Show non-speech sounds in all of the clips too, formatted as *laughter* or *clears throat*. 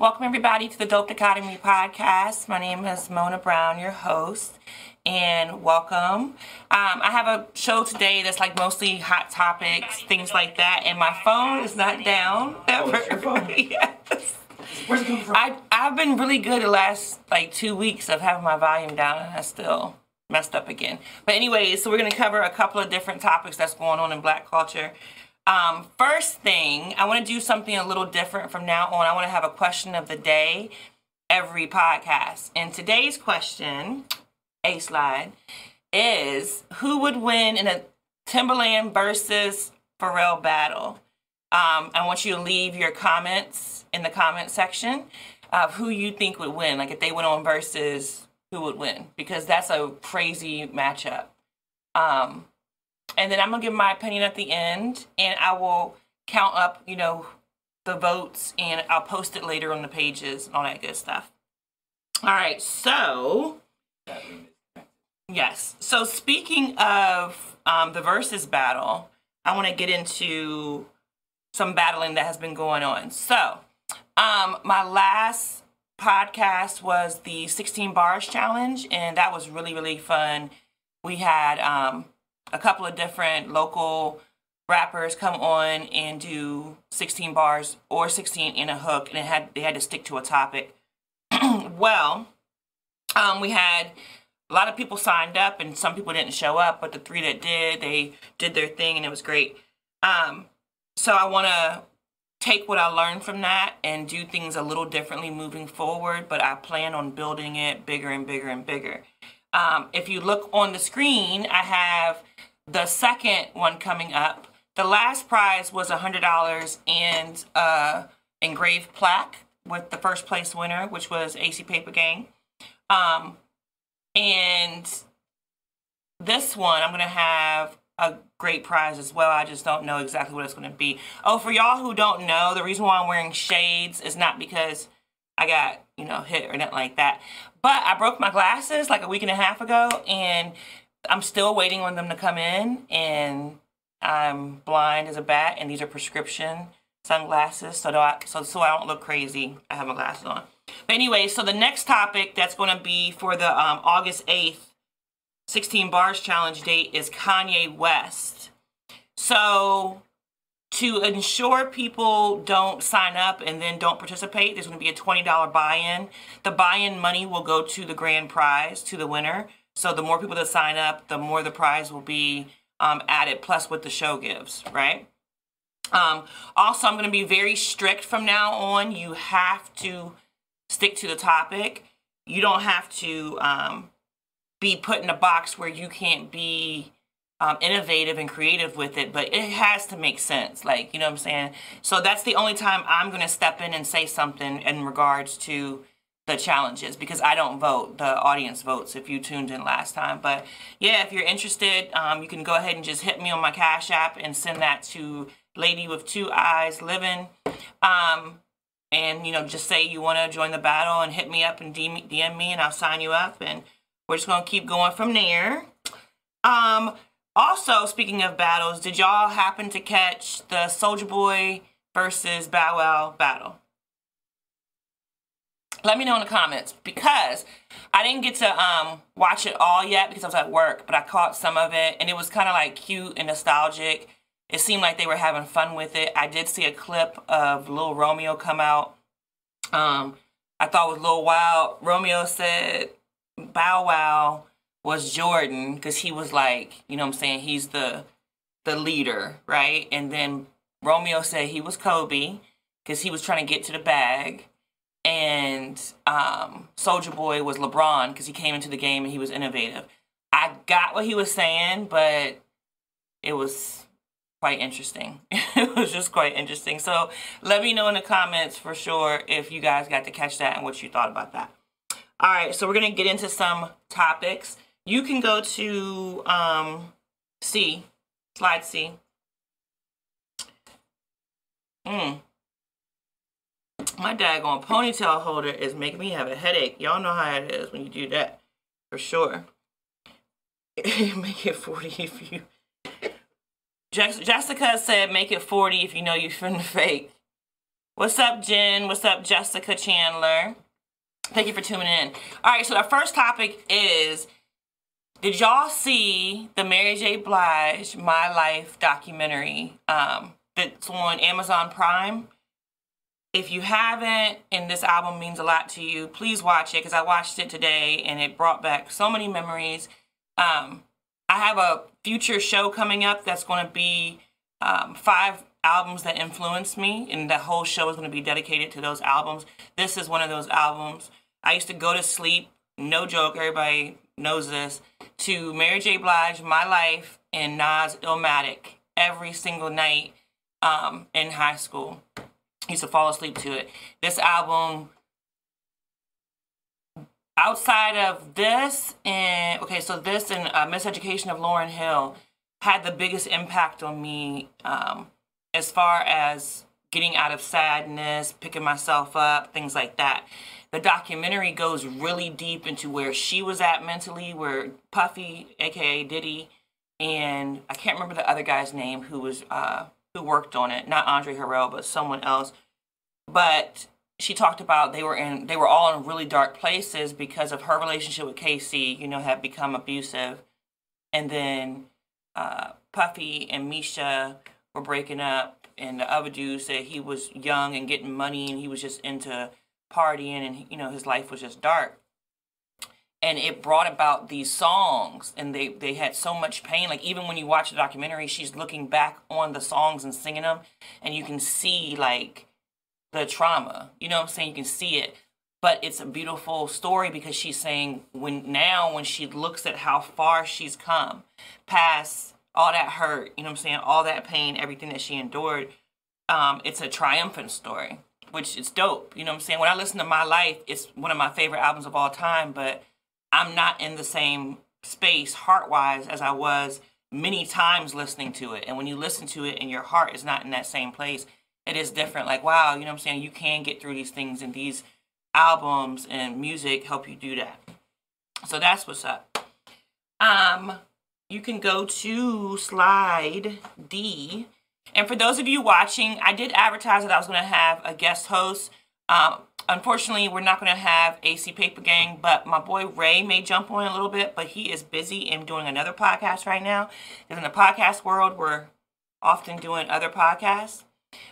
Welcome, everybody, to the Dope Academy podcast. My name is Mona Brown, your host, and welcome. Um, I have a show today that's like mostly hot topics, things like that, and my phone is not down ever. Oh, your phone? *laughs* yes. Where's it coming from? I, I've been really good the last like two weeks of having my volume down, and I still messed up again. But anyway, so we're going to cover a couple of different topics that's going on in black culture. Um, first thing, I want to do something a little different from now on. I want to have a question of the day every podcast. And today's question, a slide, is who would win in a Timbaland versus Pharrell battle? Um, I want you to leave your comments in the comment section of who you think would win. Like if they went on versus who would win, because that's a crazy matchup. Um, and then I'm gonna give my opinion at the end, and I will count up, you know, the votes, and I'll post it later on the pages and all that good stuff. All right, so yes. So speaking of um, the Verzuz battle, I want to get into some battling that has been going on. So, um, my last podcast was the 16 bars challenge, and that was really really fun. We had um, a couple of different local rappers come on and do 16 bars or 16 in a hook, and it had they had to stick to a topic. *clears throat* well, um, we had a lot of people signed up, and some people didn't show up, but the three that did, they did their thing, and it was great. Um, so I want to take what I learned from that and do things a little differently moving forward, but I plan on building it bigger and bigger and bigger. Um, if you look on the screen, I have the second one coming up. The last prize was $100 and uh, engraved plaque with the first place winner, which was AC Paper Gang. Um, and this one, I'm going to have a great prize as well. I just don't know exactly what it's going to be. Oh, for y'all who don't know, the reason why I'm wearing shades is not because I got, you know, hit or nothing like that. But I broke my glasses like a week and a half ago, and I'm still waiting on them to come in. And I'm blind as a bat, and these are prescription sunglasses, so I, so so I don't look crazy. I have my glasses on. But anyway, so the next topic that's going to be for the um, August 8th 16 bars challenge date is Kanye West. So to ensure people don't sign up and then don't participate, there's going to be a $20 buy-in. The buy-in money will go to the grand prize, to the winner. So the more people that sign up, the more the prize will be um, added, plus what the show gives, right? Um, also, I'm going to be very strict from now on. You have to stick to the topic. You don't have to um, be put in a box where you can't be um, innovative and creative with it, but it has to make sense. Like, you know what I'm saying? So that's the only time I'm going to step in and say something in regards to the challenges because I don't vote. The audience votes if you tuned in last time. But yeah, if you're interested, um, you can go ahead and just hit me on my Cash App and send that to Lady with Two Eyes Living. Um, and, you know, just say you want to join the battle and hit me up and DM me and I'll sign you up. And we're just going to keep going from there. Um, also, speaking of battles, did y'all happen to catch the Soulja Boy versus Bow Wow battle? Let me know in the comments because I didn't get to um, watch it all yet because I was at work, but I caught some of it and it was kind of like cute and nostalgic. It seemed like they were having fun with it. I did see a clip of Lil Romeo come out. Um, I thought it was a little wild. Romeo said Bow Wow was Jordan because he was like, you know what I'm saying, he's the the leader, right? And then Romeo said he was Kobe because he was trying to get to the bag. And um, Soulja Boy was LeBron because he came into the game and he was innovative. I got what he was saying, but it was quite interesting. *laughs* it was just quite interesting. So let me know in the comments for sure if you guys got to catch that and what you thought about that. All right, so we're going to get into some topics. You can go to um, C, slide C. Mm. My daggone ponytail holder is making me have a headache. Y'all know how it is when you do that, for sure. *laughs* make it 40 if you... Jessica said make it 40 if you know you're from the fake. What's up, Jen? What's up, Jessica Chandler? Thank you for tuning in. All right, so our first topic is Did y'all see the Mary J. Blige My Life documentary um, that's on Amazon Prime? If you haven't, and this album means a lot to you, please watch it because I watched it today and it brought back so many memories. Um, I have a future show coming up that's going to be um, five albums that influenced me, and the whole show is going to be dedicated to those albums. This is one of those albums. I used to go to sleep, no joke, everybody knows this, to Mary J. Blige, My Life, and Nas Illmatic every single night um, in high school. Used to fall asleep to it. This album outside of this and okay so this and uh, miseducation of lauryn hill had the biggest impact on me um, as far as getting out of sadness picking myself up things like that the documentary goes really deep into where she was at mentally where puffy aka diddy and i can't remember the other guy's name who was uh, who worked on it not andre harrell but someone else but she talked about they were in they were all in really dark places because of her relationship with K-Ci, you know, had become abusive. And then uh, Puffy and Misa were breaking up and the other dude said he was young and getting money and he was just into partying and you know his life was just dark. And it brought about these songs and they, they had so much pain. Like even when you watch the documentary, she's looking back on the songs and singing them and you can see like the trauma. You know what I'm saying? You can see it. But it's a beautiful story because she's saying when now when she looks at how far she's come past all that hurt, you know what I'm saying, all that pain, everything that she endured, um, it's a triumphant story, which is dope. You know what I'm saying? When I listen to My Life, it's one of my favorite albums of all time, but I'm not in the same space heart wise as I was many times listening to it. And when you listen to it and your heart is not in that same place, it is different. Like, wow, you know what I'm saying? You can get through these things and these albums and music help you do that. So that's what's up. Um, you can go to slide D. And for those of you watching, I did advertise that I was going to have a guest host. Um, unfortunately, we're not going to have AC Paper Gang, but my boy Ray may jump on a little bit, but he is busy in doing another podcast right now. In the podcast world, we're often doing other podcasts.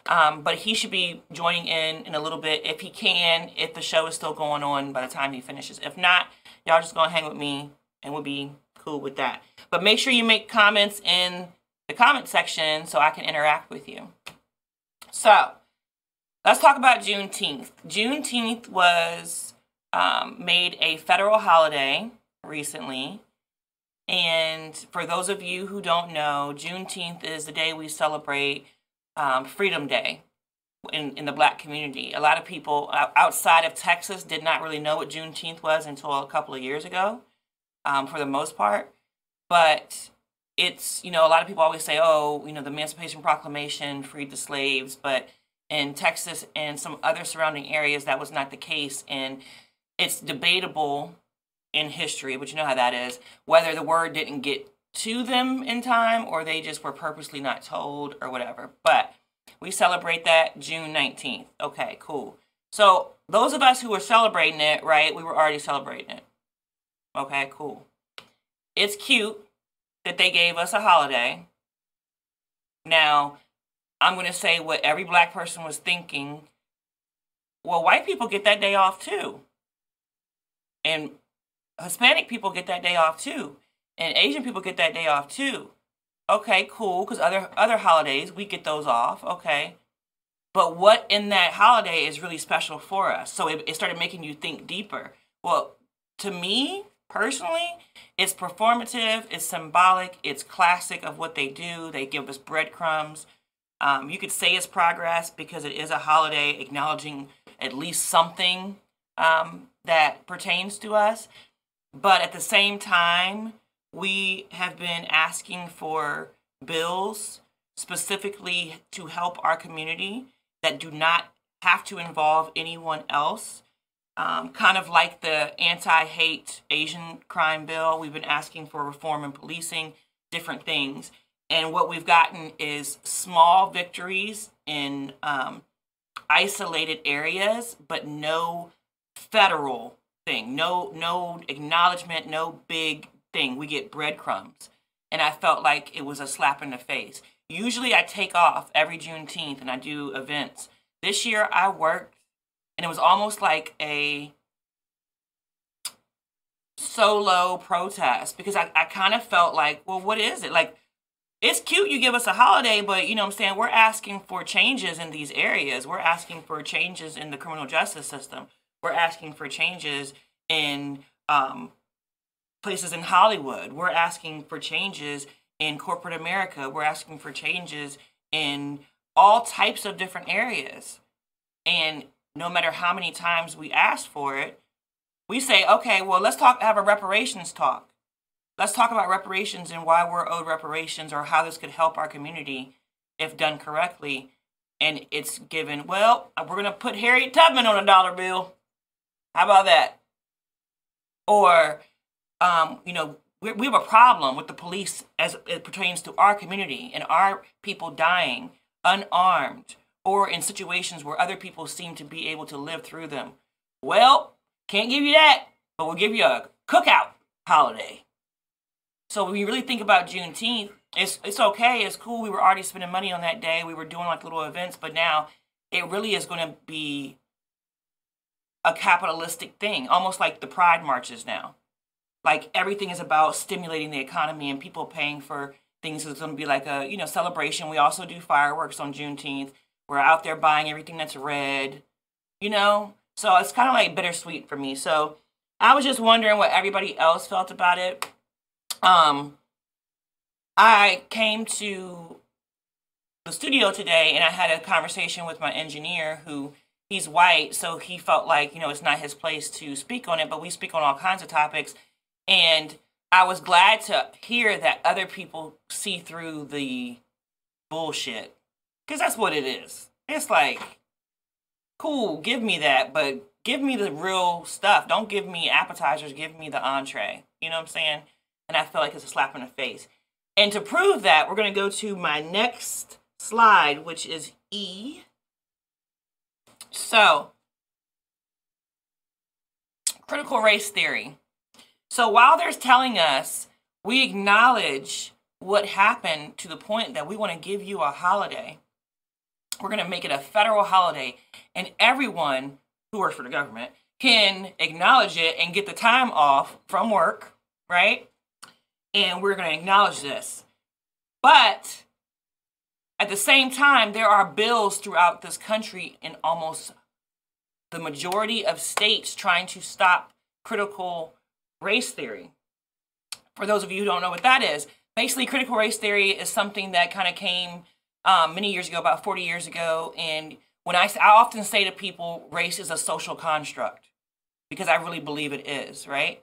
Um, but he should be joining in in a little bit if he can, if the show is still going on by the time he finishes. If not, y'all just gonna hang with me and we'll be cool with that. But make sure you make comments in the comment section so I can interact with you. So let's talk about Juneteenth. Juneteenth was um, made a federal holiday recently. And for those of you who don't know, Juneteenth is the day we celebrate um, Freedom Day in, in the black community. A lot of people outside of Texas did not really know what Juneteenth was until a couple of years ago, um, for the most part. But it's, you know, a lot of people always say, oh, you know, the Emancipation Proclamation freed the slaves. But in Texas and some other surrounding areas, that was not the case. And it's debatable in history, but you know how that is, whether the word didn't get to them in time or they just were purposely not told or whatever. But we celebrate that June 19th. Okay, cool. So those of us who were celebrating it, right, we were already celebrating it. Okay, cool. It's cute that they gave us a holiday. Now, I'm going to say what every black person was thinking. Well, white people get that day off too. And Hispanic people get that day off too. And Asian people get that day off too. Okay, cool, because other other holidays we get those off. Okay. But what in that holiday is really special for us? So it, it started making you think deeper. Well, to me personally, it's performative, it's symbolic, it's classic of what they do. They give us breadcrumbs. Um, you could say it's progress because it is a holiday acknowledging at least something um, that pertains to us. But at the same time, we have been asking for bills specifically to help our community that do not have to involve anyone else. Um, kind of like the anti hate Asian crime bill, we've been asking for reform in policing, different things. And what we've gotten is small victories in um, isolated areas, but no federal thing, no no acknowledgement, no big thing. We get breadcrumbs, and I felt like it was a slap in the face. Usually, I take off every Juneteenth and I do events. This year, I worked, and it was almost like a solo protest because I, I kind of felt like, well, what is it? Like, it's cute you give us a holiday, but you know what I'm saying? We're asking for changes in these areas. We're asking for changes in the criminal justice system. We're asking for changes in um, places in Hollywood. We're asking for changes in corporate America. We're asking for changes in all types of different areas. And no matter how many times we ask for it, we say, okay, well, let's talk, have a reparations talk. Let's talk about reparations and why we're owed reparations or how this could help our community if done correctly. And it's given, well, we're going to put Harriet Tubman on a dollar bill. How about that? Or, um, you know, we, we have a problem with the police as it pertains to our community and our people dying unarmed or in situations where other people seem to be able to live through them. Well, can't give you that, but we'll give you a cookout holiday. So when you really think about Juneteenth, it's it's okay, it's cool. We were already spending money on that day. We were doing like little events, but now it really is going to be a capitalistic thing, almost like the pride marches now. Like everything is about stimulating the economy and people paying for things. It's going to be like a you know celebration. We also do fireworks on Juneteenth. We're out there buying everything that's red, you know. So it's kind of like bittersweet for me. So I was just wondering what everybody else felt about it um, I came to the studio today and I had a conversation with my engineer who he's white, so he felt like, you know, it's not his place to speak on it, but we speak on all kinds of topics. And I was glad to hear that other people see through the bullshit. Because that's what it is. It's like, cool, give me that, but give me the real stuff. Don't give me appetizers, give me the entree. You know what I'm saying? And I feel like it's a slap in the face. And to prove that, we're going to go to my next slide, which is E. So, critical race theory. So while there's telling us we acknowledge what happened to the point that we want to give you a holiday, we're going to make it a federal holiday, and everyone who works for the government can acknowledge it and get the time off from work, right? And we're going to acknowledge this. But at the same time, there are bills throughout this country in almost the majority of states trying to stop critical race theory. For those of you who don't know what that is, basically, critical race theory is something that kind of came um, many years ago, about 40 years ago. And when I, I often say to people, race is a social construct because I really believe it is, right?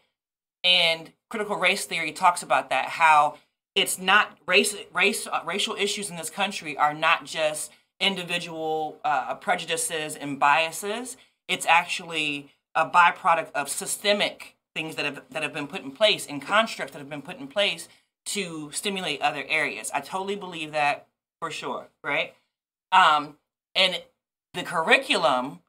And critical race theory talks about that how it's not race race uh, racial issues in this country are not just individual uh, prejudices and biases. It's actually a byproduct of systemic things that have that have been put in place and constructs that have been put in place to stimulate other areas. I totally believe that for sure right? Um, and the curriculum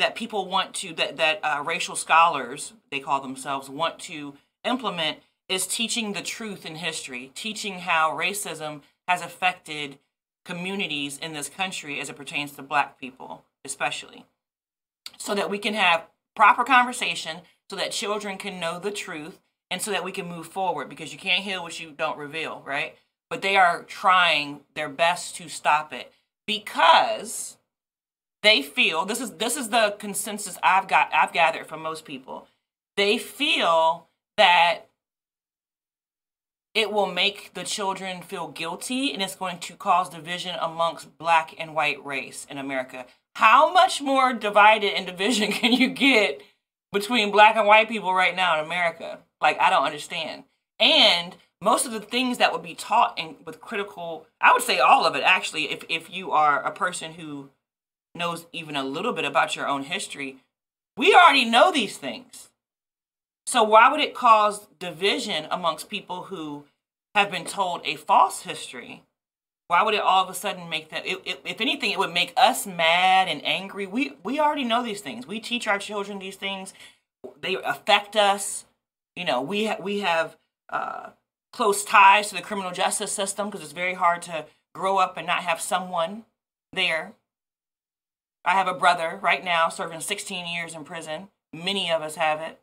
that people want to that that uh, racial scholars they call themselves want to implement is teaching the truth in history, teaching how racism has affected communities in this country as it pertains to black people, especially. So that we can have proper conversation, so that children can know the truth, and so that we can move forward because you can't heal what you don't reveal, right? But they are trying their best to stop it because they feel this is this is the consensus I've got I've gathered from most people. They feel that it will make the children feel guilty and it's going to cause division amongst black and white race in America. How much more divided and division *laughs* can you get between black and white people right now in America? Like I don't understand. And most of the things that would be taught in with critical, I would say all of it actually, if if you are a person who knows even a little bit about your own history, we already know these things. So why would it cause division amongst people who have been told a false history Why would it all of a sudden make that? It, it, if anything, it would make us mad and angry. We we already know these things. We teach our children these things. They affect us. You know, we ha- we have uh, close ties to the criminal justice system because it's very hard to grow up and not have someone there. I have a brother right now serving 16 years in prison. Many of us have it.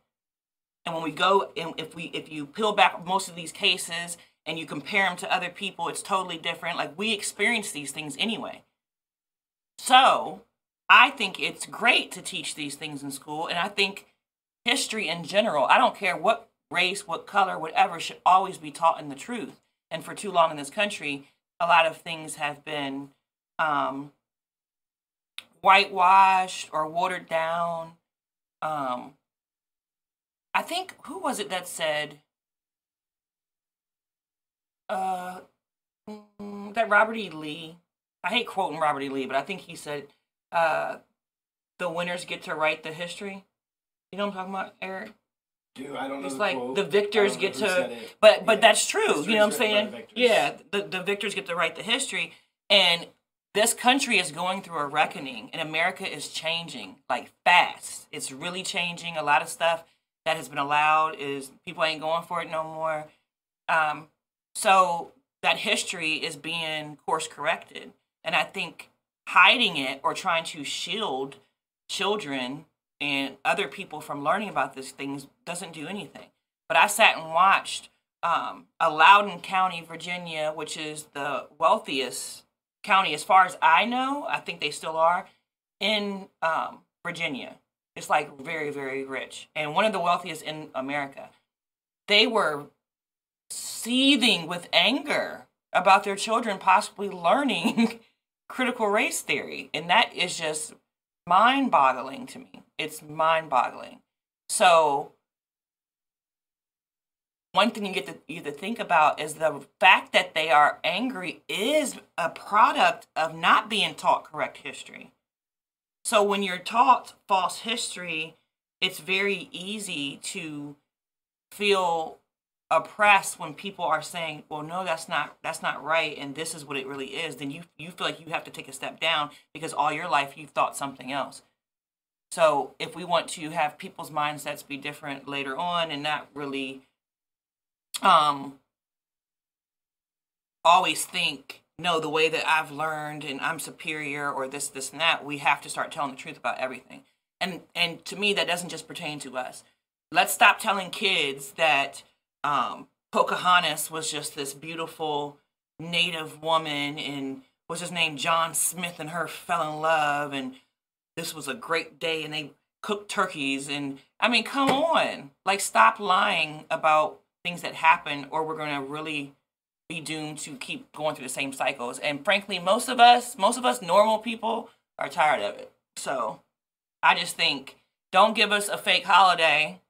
And when we go and if we if you peel back most of these cases and you compare them to other people, it's totally different. Like we experience these things anyway. So, I think it's great to teach these things in school and I think history in general, I don't care what race, what color, whatever should always be taught in the truth. And for too long in this country, a lot of things have been um, whitewashed or watered down. Um, I think who was it that said uh, mm, that Robert E. Lee. I hate quoting Robert E. Lee, but I think he said uh, the winners get to write the history. You know what I'm talking about, Eric? Dude, I don't know. It's the like quote. the victors get know who said to, but but Yeah. that's true. You know what I'm is written by saying? Yeah, the the victors get to write the history, and this country is going through a reckoning, and America is changing like fast. It's really changing. A lot of stuff that has been allowed is people ain't going for it no more. Um, so that history is being course corrected, and I think hiding it or trying to shield children and other people from learning about these things doesn't do anything. But I sat and watched um, a Loudoun County, Virginia, which is the wealthiest county as far as I know. I think they still are in um, Virginia. It's like very, very rich and one of the wealthiest in America. They were seething with anger about their children possibly learning *laughs* critical race theory. And that is just mind boggling to me. It's mind boggling. So, one thing you get to either think about is the fact that they are angry is a product of not being taught correct history. So, when you're taught false history, it's very easy to feel oppressed when people are saying well no that's not that's not right and this is what it really is then you you feel like you have to take a step down because all your life you've thought something else so if we want to have people's mindsets be different later on and not really um always think no the way that i've learned and i'm superior or this this and that we have to start telling the truth about everything. And and to me that doesn't just pertain to us. Let's stop telling kids that um, Pocahontas was just this beautiful native woman, and was his name, John Smith, and her fell in love, and this was a great day, and they cooked turkeys, and I mean, come on, like stop lying about things that happen, or we're gonna really be doomed to keep going through the same cycles. And frankly, most of us, most of us normal people, are tired of it. So, I just think, don't give us a fake holiday.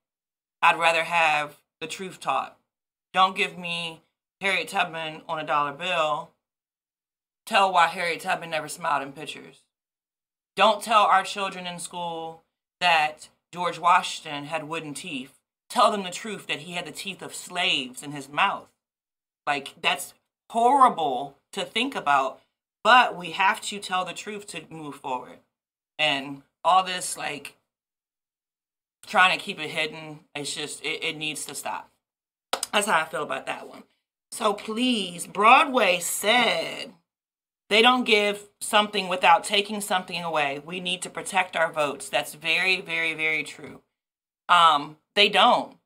I'd rather have the truth taught. Don't give me Harriet Tubman on a dollar bill. Tell why Harriet Tubman never smiled in pictures. Don't tell our children in school that George Washington had wooden teeth. Tell them the truth that he had the teeth of slaves in his mouth. Like, that's horrible to think about, but we have to tell the truth to move forward. And all this, like, trying to keep it hidden, it's just, it, it needs to stop. That's how I feel about that one. So please, Broadway said they don't give something without taking something away. We need to protect our votes. That's very, very, very true. Um, they don't.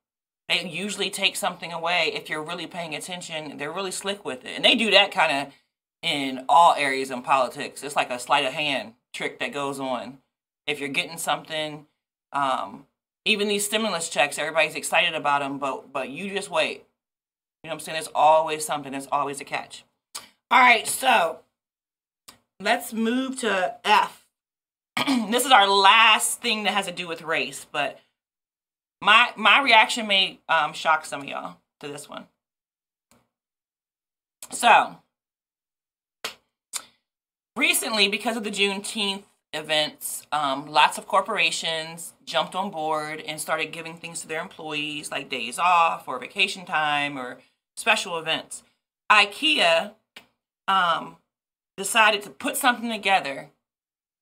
They usually take something away if you're really paying attention. They're really slick with it. And they do that kind of in all areas in politics. It's like a sleight of hand trick that goes on. If you're getting something, um, even these stimulus checks, everybody's excited about them, but but you just wait. You know what I'm saying? There's always something. There's always a catch. All right, so let's move to F. *clears throat* this is our last thing that has to do with race, but my my reaction may um, shock some of y'all to this one. So recently, because of the Juneteenth events, um, lots of corporations jumped on board and started giving things to their employees, like days off or vacation time or special events. IKEA um, decided to put something together.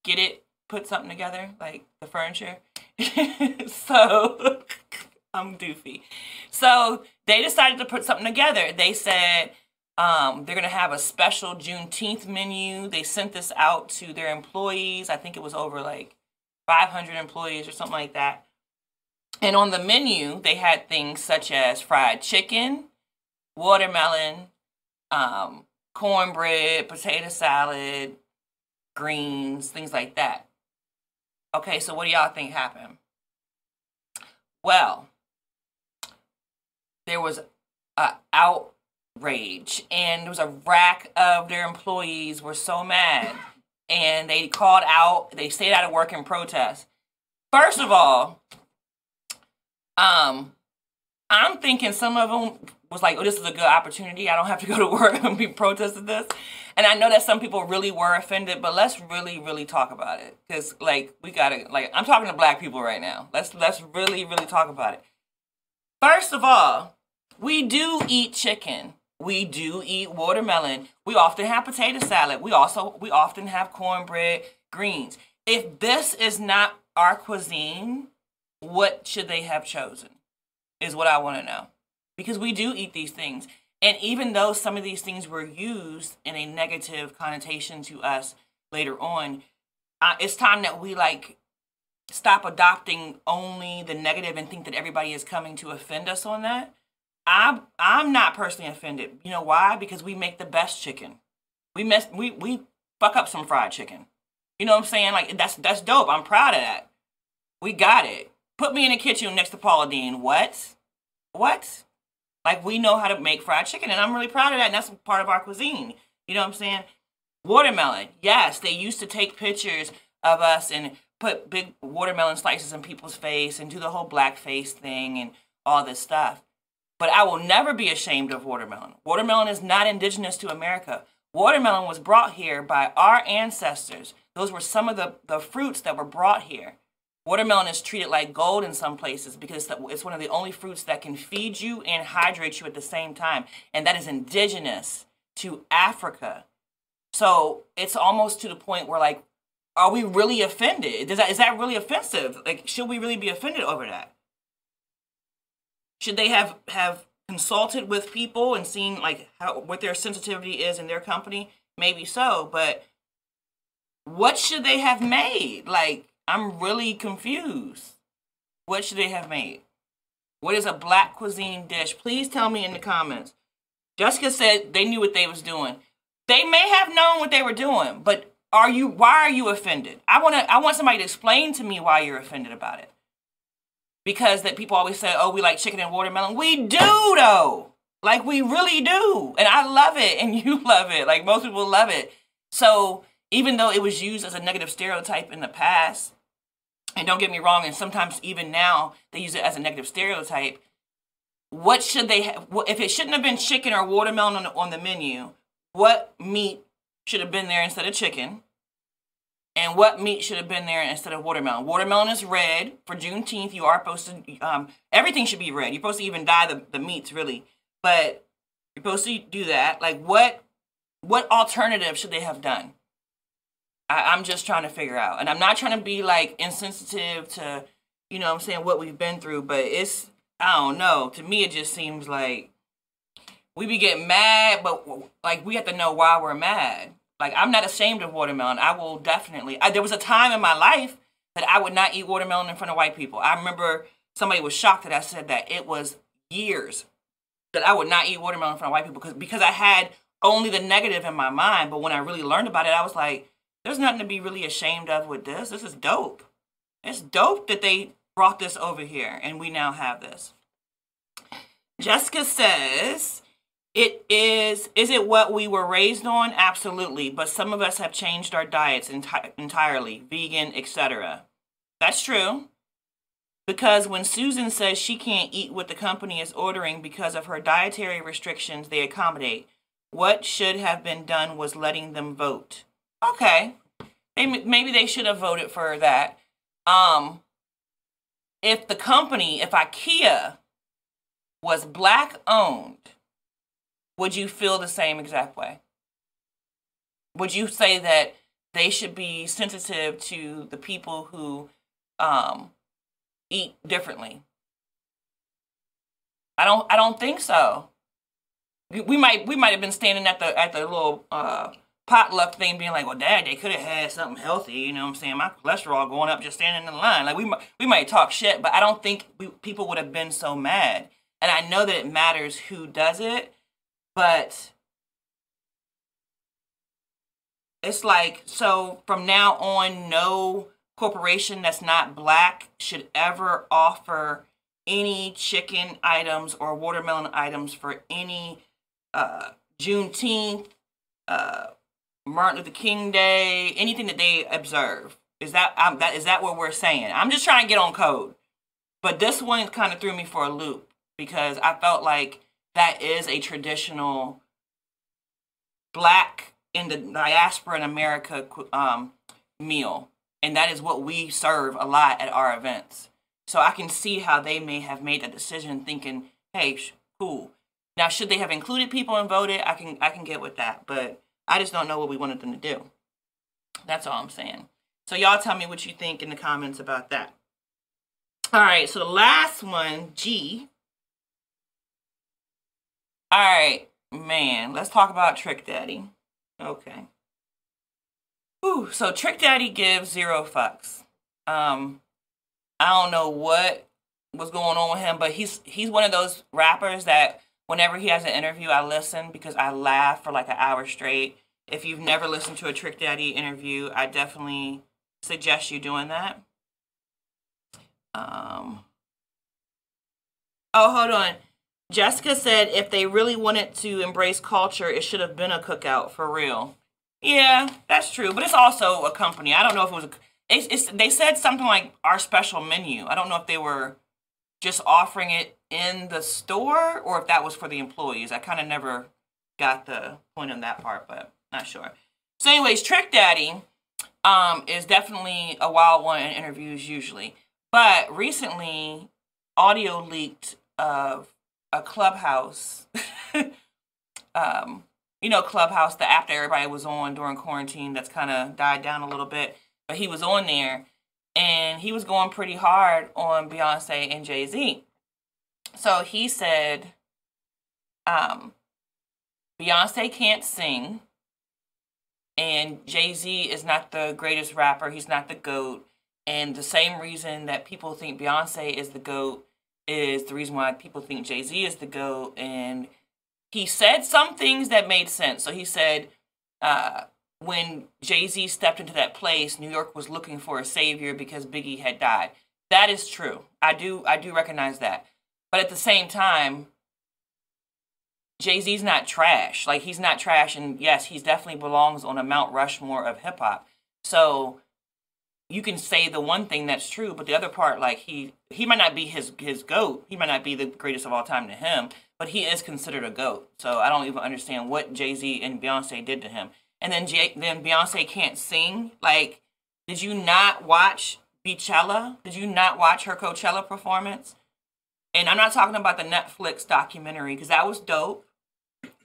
Get it? Put something together, like the furniture. *laughs* so *laughs* I'm doofy. So they decided to put something together. They said um, they're going to have a special Juneteenth menu. They sent this out to their employees. I think it was over like 500 employees or something like that. And on the menu, they had things such as fried chicken, watermelon, um, cornbread, potato salad, greens, things like that. Okay, so what do y'all think happened? Well, there was a outrage and there was a rack of their employees were so mad *laughs* and they called out, they stayed out of work in protest. First of all, um, I'm thinking some of them was like, oh, this is a good opportunity. I don't have to go to work *laughs* and be protesting this. And I know that some people really were offended, but let's really, really talk about it. Because like we gotta like I'm talking to black people right now. Let's let's really, really talk about it. First of all, we do eat chicken. We do eat watermelon. We often have potato salad. We also we often have cornbread, greens. If this is not our cuisine, what should they have chosen? Is what I want to know because we do eat these things. And even though some of these things were used in a negative connotation to us later on, uh, it's time that we like stop adopting only the negative and think that everybody is coming to offend us on that. I'm I'm not personally offended. You know why? Because we make the best chicken. We mess we we fuck up some fried chicken. You know what I'm saying? Like that's that's dope. I'm proud of that. We got it. Put me in the kitchen next to Paula Deen. What? What? Like we know how to make fried chicken, and I'm really proud of that. And that's part of our cuisine. You know what I'm saying? Watermelon. Yes, they used to take pictures of us and put big watermelon slices in people's face and do the whole blackface thing and all this stuff. But I will never be ashamed of watermelon. Watermelon is not indigenous to America. Watermelon was brought here by our ancestors. Those were some of the, the fruits that were brought here. Watermelon is treated like gold in some places because it's one of the only fruits that can feed you and hydrate you at the same time. And that is indigenous to Africa. So it's almost to the point where, like, are we really offended? Does that, is that really offensive? Like, should we really be offended over that? Should they have, have consulted with people and seen, like, how, what their sensitivity is in their company? Maybe so, but what should they have made? Like, I'm really confused. What should they have made? What is a black cuisine dish? Please tell me in the comments. Jessica said they knew what they was doing. They may have known what they were doing, but are you why are you offended? I want to I want somebody to explain to me why you're offended about it. Because that people always say, "Oh, we like chicken and watermelon." We do though. Like we really do. And I love it and *laughs* you love it. Like most people love it. So, even though it was used as a negative stereotype in the past, and don't get me wrong, and sometimes even now they use it as a negative stereotype. What should they have? If it shouldn't have been chicken or watermelon on the, on the menu, what meat should have been there instead of chicken? And what meat should have been there instead of watermelon? Watermelon is red for Juneteenth. You are supposed to, um, everything should be red. You're supposed to even dye the, the meats, really. But you're supposed to do that. Like, what what alternative should they have done? I, I'm just trying to figure out. And I'm not trying to be like insensitive to, you know I'm saying, what we've been through, but it's, I don't know. To me, it just seems like we be getting mad, but like we have to know why we're mad. Like I'm not ashamed of watermelon. I will definitely. I, there was a time in my life that I would not eat watermelon in front of white people. I remember somebody was shocked that I said that. It was years that I would not eat watermelon in front of white people because because I had only the negative in my mind. But when I really learned about it, I was like, there's nothing to be really ashamed of with this. This is dope. It's dope that they brought this over here and we now have this. Jessica says, it is, is it what we were raised on? Absolutely. But some of us have changed our diets enti- entirely, vegan, etc. That's true. Because when Susan says she can't eat what the company is ordering because of her dietary restrictions they accommodate, what should have been done was letting them vote. Okay. Maybe, they should have voted for that. Um, if the company, if IKEA was black owned, would you feel the same exact way? would you say that they should be sensitive to the people who um, eat differently? I don't. I don't think so. We might. We might have been standing at the at the little uh, potluck thing, being like, "Well, Dad, they could have had something healthy." You know what I'm saying? My cholesterol going up just standing in the line. Like we we might talk shit, but I don't think we, people would have been so mad. And I know that it matters who does it, but it's like so from now on no corporation that's not black should ever offer any chicken items or watermelon items for any uh, Juneteenth, uh, Martin Luther King Day, anything that they observe. Is that um, that is that what we're saying? I'm just trying to get on code, but this one kind of threw me for a loop because I felt like that is a traditional black in the diaspora in America um, meal. And that is what we serve a lot at our events. So I can see how they may have made that decision thinking, hey, cool. Now, should they have included people and voted? I can I can get with that, but I just don't know what we wanted them to do. That's all I'm saying. So y'all tell me what you think in the comments about that. All right, so the last one, G. All right, man, let's talk about Trick Daddy. Okay. Ooh, so Trick Daddy gives zero fucks. Um, I don't know what was going on with him, but he's he's one of those rappers that whenever he has an interview, I listen because I laugh for like an hour straight. If you've never listened to a Trick Daddy interview, I definitely suggest you doing that. Um. Oh, hold on. Jessica said if they really wanted to embrace culture, it should have been a cookout for real. Yeah, that's true, but it's also a company. I don't know if it was a. It's, it's, they said something like our special menu. I don't know if they were just offering it in the store or if that was for the employees. I kind of never got the point on that part, but not sure. So, anyways, Trick Daddy um, is definitely a wild one in interviews usually, but recently audio leaked of a clubhouse *laughs* um you know clubhouse the app that everybody was on during quarantine that's kind of died down a little bit but he was on there and he was going pretty hard on beyonce and jay-z so he said um beyonce can't sing and jay-z is not the greatest rapper he's not the goat and the same reason that people think beyonce is the goat is the reason why people think Jay Z is the GOAT. And he said some things that made sense. So he said, uh, when Jay Z stepped into that place, New York was looking for a savior because Biggie had died. That is true. I do I do recognize that. But at the same time, Jay Z's not trash. Like he's not trash, and yes, he definitely belongs on a Mount Rushmore of hip hop. So you can say the one thing that's true, but the other part, like he he might not be his his goat. He might not be the greatest of all time to him, but he is considered a goat. So I don't even understand what Jay Z and Beyonce did to him. And then Jay, then Beyonce can't sing. Like, did you not watch Beachella? Did you not watch her Coachella performance? And I'm not talking about the Netflix documentary because that was dope,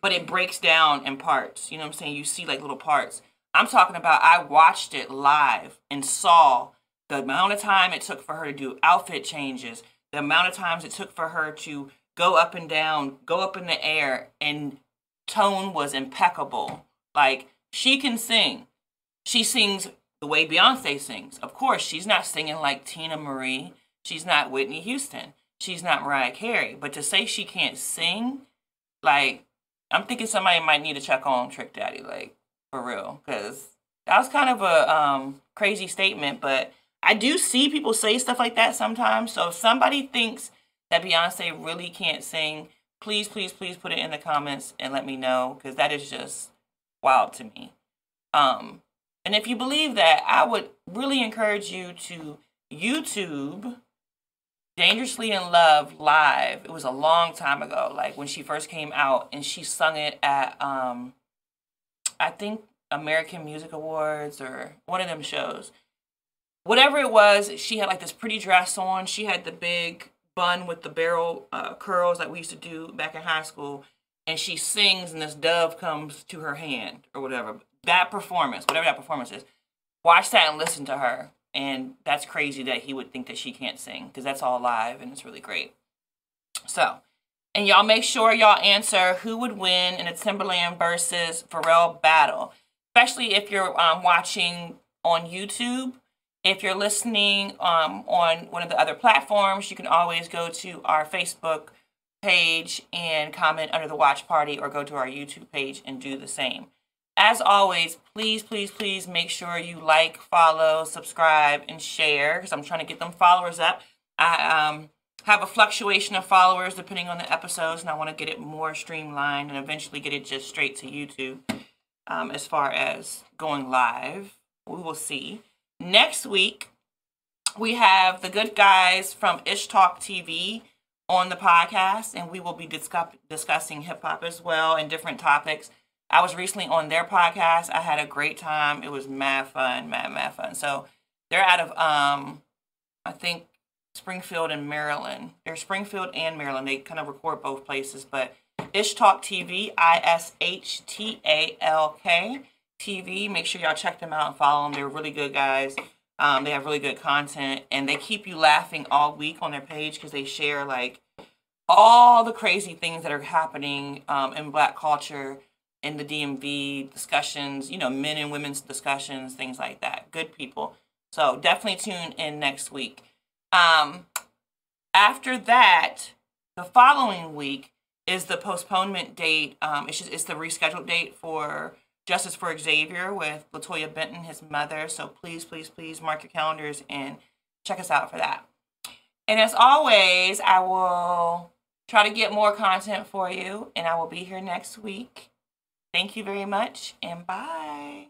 but it breaks down in parts. You know what I'm saying? You see like little parts. I'm talking about I watched it live and saw the amount of time it took for her to do outfit changes, the amount of times it took for her to go up and down, go up in the air, and tone was impeccable. Like she can sing. She sings the way Beyonce sings. Of course, she's not singing like Teena Marie. She's not Whitney Houston. She's not Mariah Carey. But to say she can't sing, like, I'm thinking somebody might need to check on Trick Daddy. Like, for real because that was kind of a um, crazy statement but i do see people say stuff like that sometimes so if somebody thinks that beyonce really can't sing please please please put it in the comments and let me know because that is just wild to me um, and if you believe that i would really encourage you to youtube dangerously in love live it was a long time ago like when she first came out and she sung it at um I think American Music Awards or one of them shows. Whatever it was, she had like this pretty dress on. She had the big bun with the barrel uh, curls that we used to do back in high school. And she sings, and this dove comes to her hand or whatever. that performance, whatever that performance is, watch that and listen to her. And that's crazy that he would think that she can't sing because that's all live and it's really great. So, and y'all make sure y'all answer who would win in a Timbaland versus Pharrell battle, especially if you're um, watching on YouTube. If you're listening um, on one of the other platforms, you can always go to our Facebook page and comment under the watch party or go to our YouTube page and do the same. As always, please, please, please make sure you like, follow, subscribe, and share because I'm trying to get them followers up. I um, have a fluctuation of followers depending on the episodes, and I want to get it more streamlined and eventually get it just straight to YouTube um, as far as going live. We will see. Next week, we have the good guys from Ish Talk TV on the podcast, and we will be discuss- discussing hip hop as well and different topics. I was recently on their podcast. I had a great time. It was mad fun, mad, mad fun. So they're out of, um, I think, Springfield and Maryland. They're Springfield and Maryland. They kind of record both places, but Ish Talk TV, I S H T A L K TV. Make sure y'all check them out and follow them. They're really good guys. Um, they have really good content and they keep you laughing all week on their page because they share like all the crazy things that are happening um, in black culture in the DMV discussions, you know, men and women's discussions, things like that. Good people. So definitely tune in next week. Um, after that, the following week is the postponement date. Um, it's just it's the rescheduled date for Justice for Xavier with Latoya Benton, his mother. So please, please, please mark your calendars and check us out for that. And as always, I will try to get more content for you, and I will be here next week. Thank you very much and bye.